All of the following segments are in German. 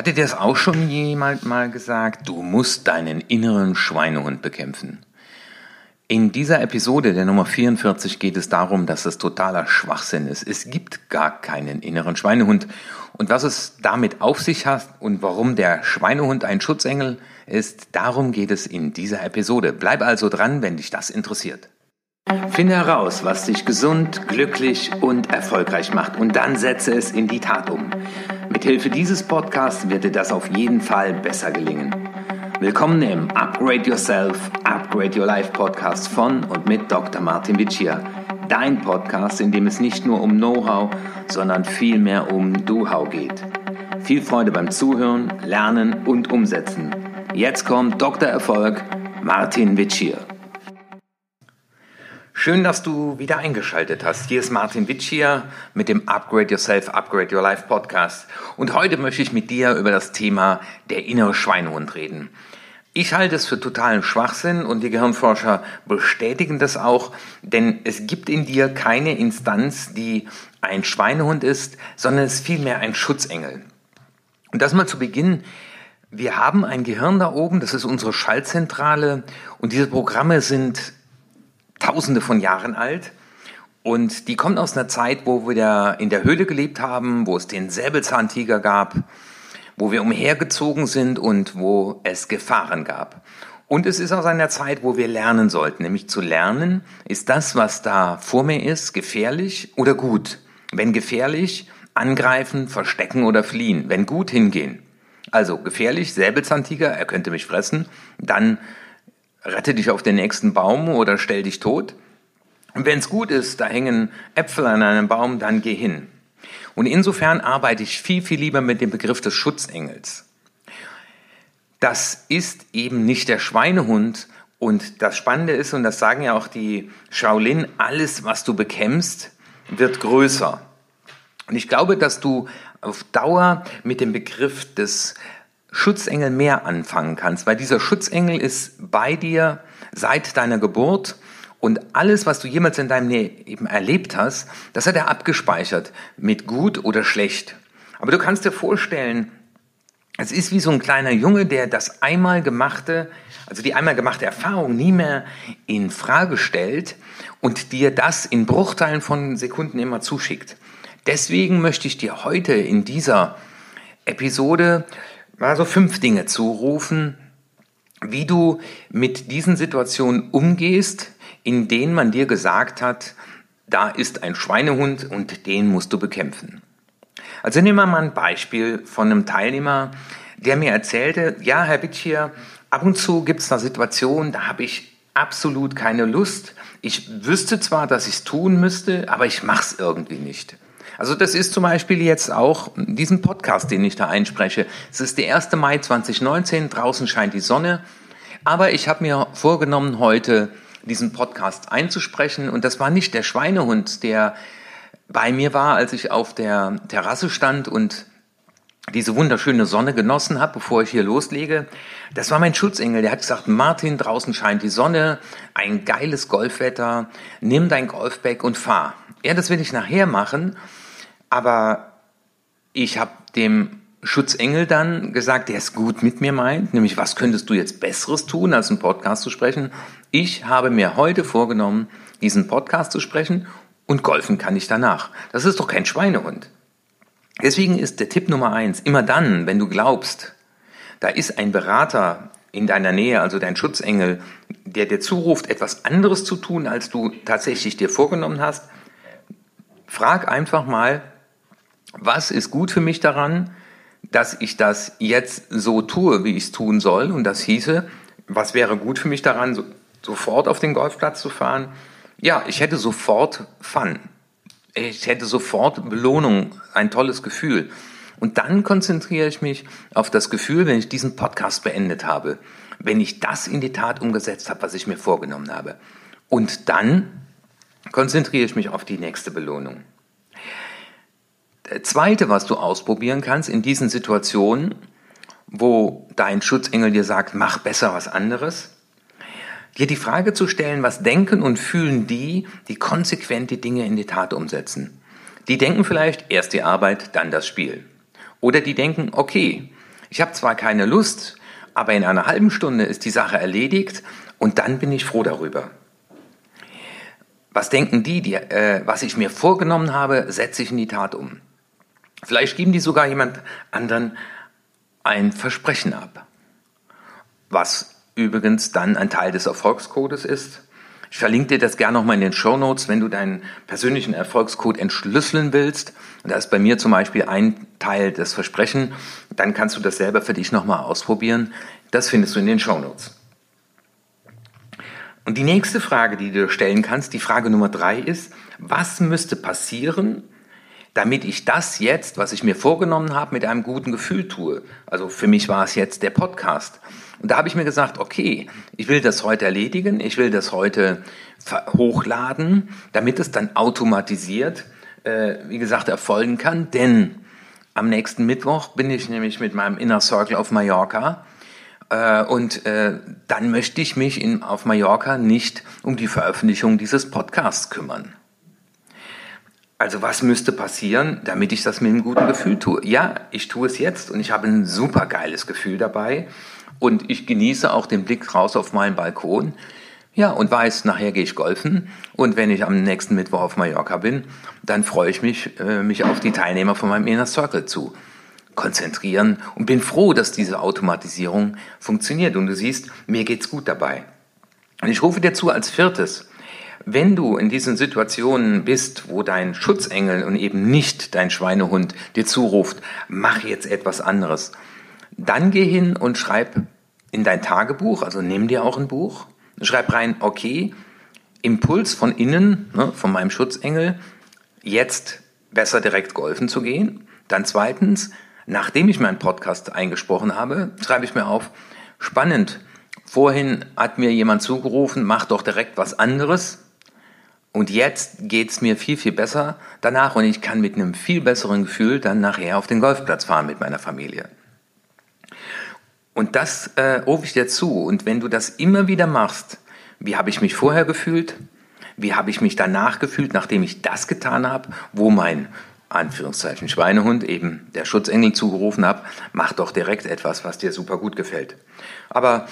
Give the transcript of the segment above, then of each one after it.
Hatte dir das auch schon jemand mal gesagt? Du musst deinen inneren Schweinehund bekämpfen. In dieser Episode der Nummer 44 geht es darum, dass es totaler Schwachsinn ist. Es gibt gar keinen inneren Schweinehund. Und was es damit auf sich hat und warum der Schweinehund ein Schutzengel ist, darum geht es in dieser Episode. Bleib also dran, wenn dich das interessiert. Finde heraus, was dich gesund, glücklich und erfolgreich macht und dann setze es in die Tat um. Mithilfe dieses Podcasts wird dir das auf jeden Fall besser gelingen. Willkommen im Upgrade Yourself, Upgrade Your Life Podcast von und mit Dr. Martin Vicia. Dein Podcast, in dem es nicht nur um Know-how, sondern vielmehr um Do-How geht. Viel Freude beim Zuhören, Lernen und Umsetzen. Jetzt kommt Dr. Erfolg, Martin Vicia. Schön, dass du wieder eingeschaltet hast. Hier ist Martin Witsch hier mit dem Upgrade Yourself, Upgrade Your Life Podcast. Und heute möchte ich mit dir über das Thema der innere Schweinehund reden. Ich halte es für totalen Schwachsinn und die Gehirnforscher bestätigen das auch, denn es gibt in dir keine Instanz, die ein Schweinehund ist, sondern es ist vielmehr ein Schutzengel. Und das mal zu Beginn. Wir haben ein Gehirn da oben, das ist unsere Schaltzentrale und diese Programme sind tausende von Jahren alt. Und die kommt aus einer Zeit, wo wir in der Höhle gelebt haben, wo es den Säbelzahntiger gab, wo wir umhergezogen sind und wo es Gefahren gab. Und es ist aus einer Zeit, wo wir lernen sollten, nämlich zu lernen, ist das, was da vor mir ist, gefährlich oder gut? Wenn gefährlich, angreifen, verstecken oder fliehen. Wenn gut, hingehen. Also gefährlich, Säbelzahntiger, er könnte mich fressen, dann rette dich auf den nächsten Baum oder stell dich tot. Und wenn es gut ist, da hängen Äpfel an einem Baum, dann geh hin. Und insofern arbeite ich viel, viel lieber mit dem Begriff des Schutzengels. Das ist eben nicht der Schweinehund. Und das Spannende ist, und das sagen ja auch die Shaolin, alles, was du bekämpfst, wird größer. Und ich glaube, dass du auf Dauer mit dem Begriff des Schutzengel mehr anfangen kannst, weil dieser Schutzengel ist bei dir seit deiner Geburt und alles, was du jemals in deinem Leben erlebt hast, das hat er abgespeichert mit gut oder schlecht. Aber du kannst dir vorstellen, es ist wie so ein kleiner Junge, der das einmal gemachte, also die einmal gemachte Erfahrung nie mehr in Frage stellt und dir das in Bruchteilen von Sekunden immer zuschickt. Deswegen möchte ich dir heute in dieser Episode also fünf Dinge zurufen, wie du mit diesen Situationen umgehst, in denen man dir gesagt hat, da ist ein Schweinehund und den musst du bekämpfen. Also nehmen wir mal ein Beispiel von einem Teilnehmer, der mir erzählte, ja, Herr Bittier, ab und zu gibt es eine Situation, da habe ich absolut keine Lust. Ich wüsste zwar, dass ich es tun müsste, aber ich mache es irgendwie nicht. Also das ist zum Beispiel jetzt auch diesen Podcast, den ich da einspreche. Es ist der 1. Mai 2019, draußen scheint die Sonne, aber ich habe mir vorgenommen, heute diesen Podcast einzusprechen und das war nicht der Schweinehund, der bei mir war, als ich auf der Terrasse stand und diese wunderschöne Sonne genossen habe, bevor ich hier loslege. Das war mein Schutzengel. Der hat gesagt, Martin, draußen scheint die Sonne, ein geiles Golfwetter, nimm dein Golfbag und fahr. Ja, das will ich nachher machen. Aber ich habe dem Schutzengel dann gesagt, der es gut mit mir meint, nämlich was könntest du jetzt Besseres tun, als einen Podcast zu sprechen. Ich habe mir heute vorgenommen, diesen Podcast zu sprechen und golfen kann ich danach. Das ist doch kein Schweinehund. Deswegen ist der Tipp Nummer eins, immer dann, wenn du glaubst, da ist ein Berater in deiner Nähe, also dein Schutzengel, der dir zuruft, etwas anderes zu tun, als du tatsächlich dir vorgenommen hast, frag einfach mal, was ist gut für mich daran, dass ich das jetzt so tue, wie ich es tun soll? Und das hieße, was wäre gut für mich daran, so, sofort auf den Golfplatz zu fahren? Ja, ich hätte sofort Fun. Ich hätte sofort Belohnung, ein tolles Gefühl. Und dann konzentriere ich mich auf das Gefühl, wenn ich diesen Podcast beendet habe, wenn ich das in die Tat umgesetzt habe, was ich mir vorgenommen habe. Und dann konzentriere ich mich auf die nächste Belohnung. Zweite, was du ausprobieren kannst in diesen Situationen, wo dein Schutzengel dir sagt, mach besser was anderes, dir die Frage zu stellen, was denken und fühlen die, die konsequent die Dinge in die Tat umsetzen. Die denken vielleicht erst die Arbeit, dann das Spiel. Oder die denken, okay, Ich habe zwar keine Lust, aber in einer halben Stunde ist die Sache erledigt und dann bin ich froh darüber. Was denken die, die äh, was ich mir vorgenommen habe, setze ich in die Tat um. Vielleicht geben die sogar jemand anderen ein Versprechen ab, was übrigens dann ein Teil des Erfolgscodes ist. Ich verlinke dir das gerne nochmal in den Show Notes, wenn du deinen persönlichen Erfolgscode entschlüsseln willst. Und da ist bei mir zum Beispiel ein Teil des Versprechen. Dann kannst du das selber für dich nochmal ausprobieren. Das findest du in den Show Notes. Und die nächste Frage, die du stellen kannst, die Frage Nummer drei ist, was müsste passieren, damit ich das jetzt, was ich mir vorgenommen habe, mit einem guten Gefühl tue? Also für mich war es jetzt der Podcast. Und da habe ich mir gesagt, okay, ich will das heute erledigen, ich will das heute hochladen, damit es dann automatisiert, äh, wie gesagt, erfolgen kann. Denn am nächsten Mittwoch bin ich nämlich mit meinem Inner Circle auf Mallorca äh, und äh, dann möchte ich mich in, auf Mallorca nicht um die Veröffentlichung dieses Podcasts kümmern. Also was müsste passieren, damit ich das mit einem guten Gefühl tue? Ja, ich tue es jetzt und ich habe ein super geiles Gefühl dabei und ich genieße auch den Blick raus auf meinen Balkon. Ja, und weiß, nachher gehe ich golfen und wenn ich am nächsten Mittwoch auf Mallorca bin, dann freue ich mich, äh, mich auf die Teilnehmer von meinem Inner Circle zu konzentrieren und bin froh, dass diese Automatisierung funktioniert. Und du siehst, mir geht's gut dabei. Und ich rufe dir zu als viertes, wenn du in diesen Situationen bist, wo dein Schutzengel und eben nicht dein Schweinehund dir zuruft, mach jetzt etwas anderes, dann geh hin und schreib in dein Tagebuch, also nimm dir auch ein Buch, schreib rein, okay, Impuls von innen, ne, von meinem Schutzengel, jetzt besser direkt golfen zu gehen. Dann zweitens, Nachdem ich meinen Podcast eingesprochen habe, schreibe ich mir auf, spannend, vorhin hat mir jemand zugerufen, mach doch direkt was anderes. Und jetzt geht es mir viel, viel besser danach und ich kann mit einem viel besseren Gefühl dann nachher auf den Golfplatz fahren mit meiner Familie. Und das äh, rufe ich dir zu. Und wenn du das immer wieder machst, wie habe ich mich vorher gefühlt? Wie habe ich mich danach gefühlt, nachdem ich das getan habe? Wo mein Anführungszeichen Schweinehund, eben der Schutzengel zugerufen habe, mach doch direkt etwas, was dir super gut gefällt. Aber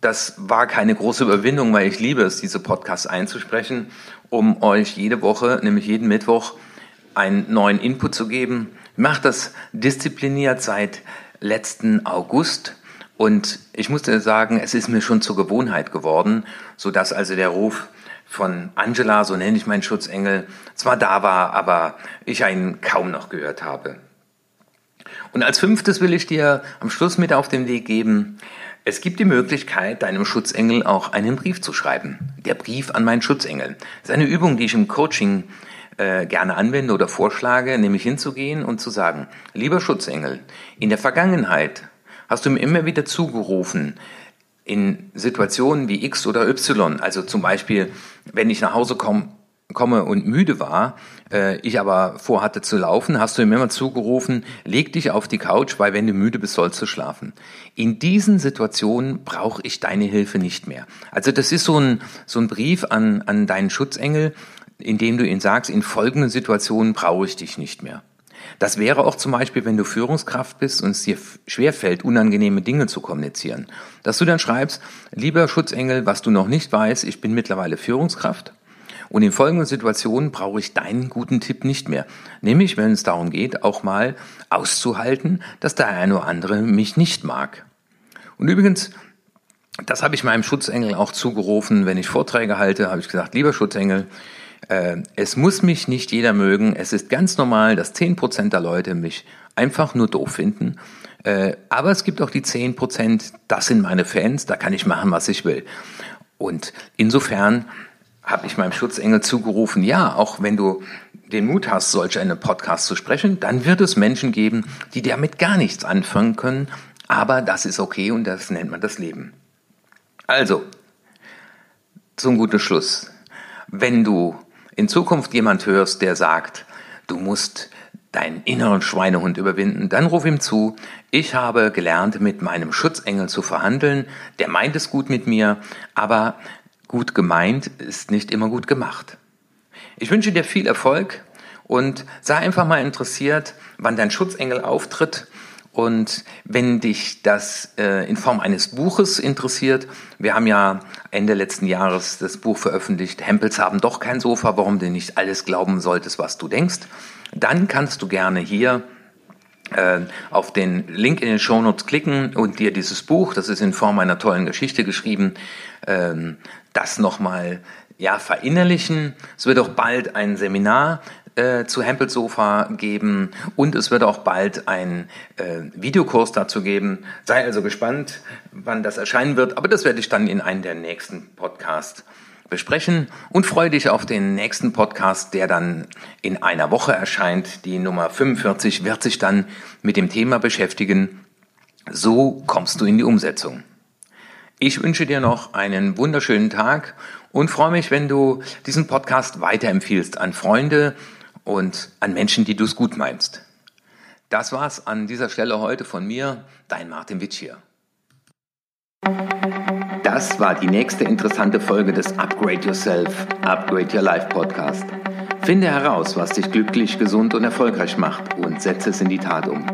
das war keine große Überwindung, weil ich liebe es, diese Podcasts einzusprechen, um euch jede Woche, nämlich jeden Mittwoch, einen neuen Input zu geben. Ich mache das diszipliniert seit letzten August und ich muss dir sagen, es ist mir schon zur Gewohnheit geworden, so dass also der Ruf von Angela, so nenne ich meinen Schutzengel, zwar da war, aber ich ihn kaum noch gehört habe. Und als fünftes will ich dir am Schluss mit auf den Weg geben, es gibt die Möglichkeit, deinem Schutzengel auch einen Brief zu schreiben. Der Brief an meinen Schutzengel. Das ist eine Übung, die ich im Coaching äh, gerne anwende oder vorschlage, nämlich hinzugehen und zu sagen, lieber Schutzengel, in der Vergangenheit hast du mir immer wieder zugerufen, in Situationen wie X oder Y, also zum Beispiel, wenn ich nach Hause komme, komme und müde war, äh, ich aber vorhatte zu laufen, hast du ihm immer zugerufen, leg dich auf die Couch, weil wenn du müde bist, sollst du schlafen. In diesen Situationen brauche ich deine Hilfe nicht mehr. Also das ist so ein, so ein Brief an, an deinen Schutzengel, in dem du ihn sagst, in folgenden Situationen brauche ich dich nicht mehr. Das wäre auch zum Beispiel, wenn du Führungskraft bist und es dir schwerfällt, unangenehme Dinge zu kommunizieren. Dass du dann schreibst, lieber Schutzengel, was du noch nicht weißt, ich bin mittlerweile Führungskraft. Und in folgenden Situationen brauche ich deinen guten Tipp nicht mehr. Nämlich, wenn es darum geht, auch mal auszuhalten, dass der eine oder andere mich nicht mag. Und übrigens, das habe ich meinem Schutzengel auch zugerufen, wenn ich Vorträge halte, habe ich gesagt, lieber Schutzengel, äh, es muss mich nicht jeder mögen. Es ist ganz normal, dass 10% der Leute mich einfach nur doof finden. Äh, aber es gibt auch die 10%, das sind meine Fans, da kann ich machen, was ich will. Und insofern habe ich meinem Schutzengel zugerufen, ja, auch wenn du den Mut hast, solch einen Podcast zu sprechen, dann wird es Menschen geben, die damit gar nichts anfangen können. Aber das ist okay und das nennt man das Leben. Also, zum guten Schluss. Wenn du in Zukunft jemand hörst, der sagt, du musst deinen inneren Schweinehund überwinden, dann ruf ihm zu, ich habe gelernt, mit meinem Schutzengel zu verhandeln, der meint es gut mit mir, aber gut gemeint ist nicht immer gut gemacht. Ich wünsche dir viel Erfolg und sei einfach mal interessiert, wann dein Schutzengel auftritt Und wenn dich das äh, in Form eines Buches interessiert, wir haben ja Ende letzten Jahres das Buch veröffentlicht, Hempels haben doch kein Sofa, warum du nicht alles glauben solltest, was du denkst, dann kannst du gerne hier auf den Link in den Shownotes klicken und dir dieses Buch, das ist in Form einer tollen Geschichte geschrieben, ähm, das nochmal ja, verinnerlichen. Es wird auch bald ein Seminar äh, zu Hempels Sofa geben und es wird auch bald ein äh, Videokurs dazu geben. Sei also gespannt, wann das erscheinen wird, aber das werde ich dann in einem der nächsten Podcasts besprechen und freue dich auf den nächsten Podcast, der dann in einer Woche erscheint. Die Nummer 45 wird sich dann mit dem Thema beschäftigen. So kommst du in die Umsetzung. Ich wünsche dir noch einen wunderschönen Tag und freue mich, wenn du diesen Podcast weiterempfiehlst an Freunde und an Menschen, die du es gut meinst. Das war's an dieser Stelle heute von mir, dein Martin Witsch hier. Das war die nächste interessante Folge des Upgrade Yourself, Upgrade Your Life Podcast. Finde heraus, was dich glücklich, gesund und erfolgreich macht und setze es in die Tat um.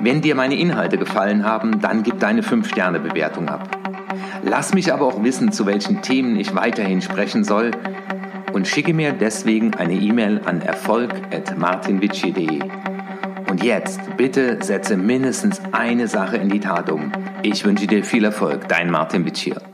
Wenn dir meine Inhalte gefallen haben, dann gib deine 5-Sterne-Bewertung ab. Lass mich aber auch wissen, zu welchen Themen ich weiterhin sprechen soll und schicke mir deswegen eine E-Mail an erfolg.martinvici.de. Und jetzt bitte setze mindestens eine Sache in die Tat um. Ich wünsche dir viel Erfolg, dein Martin Bitsch hier.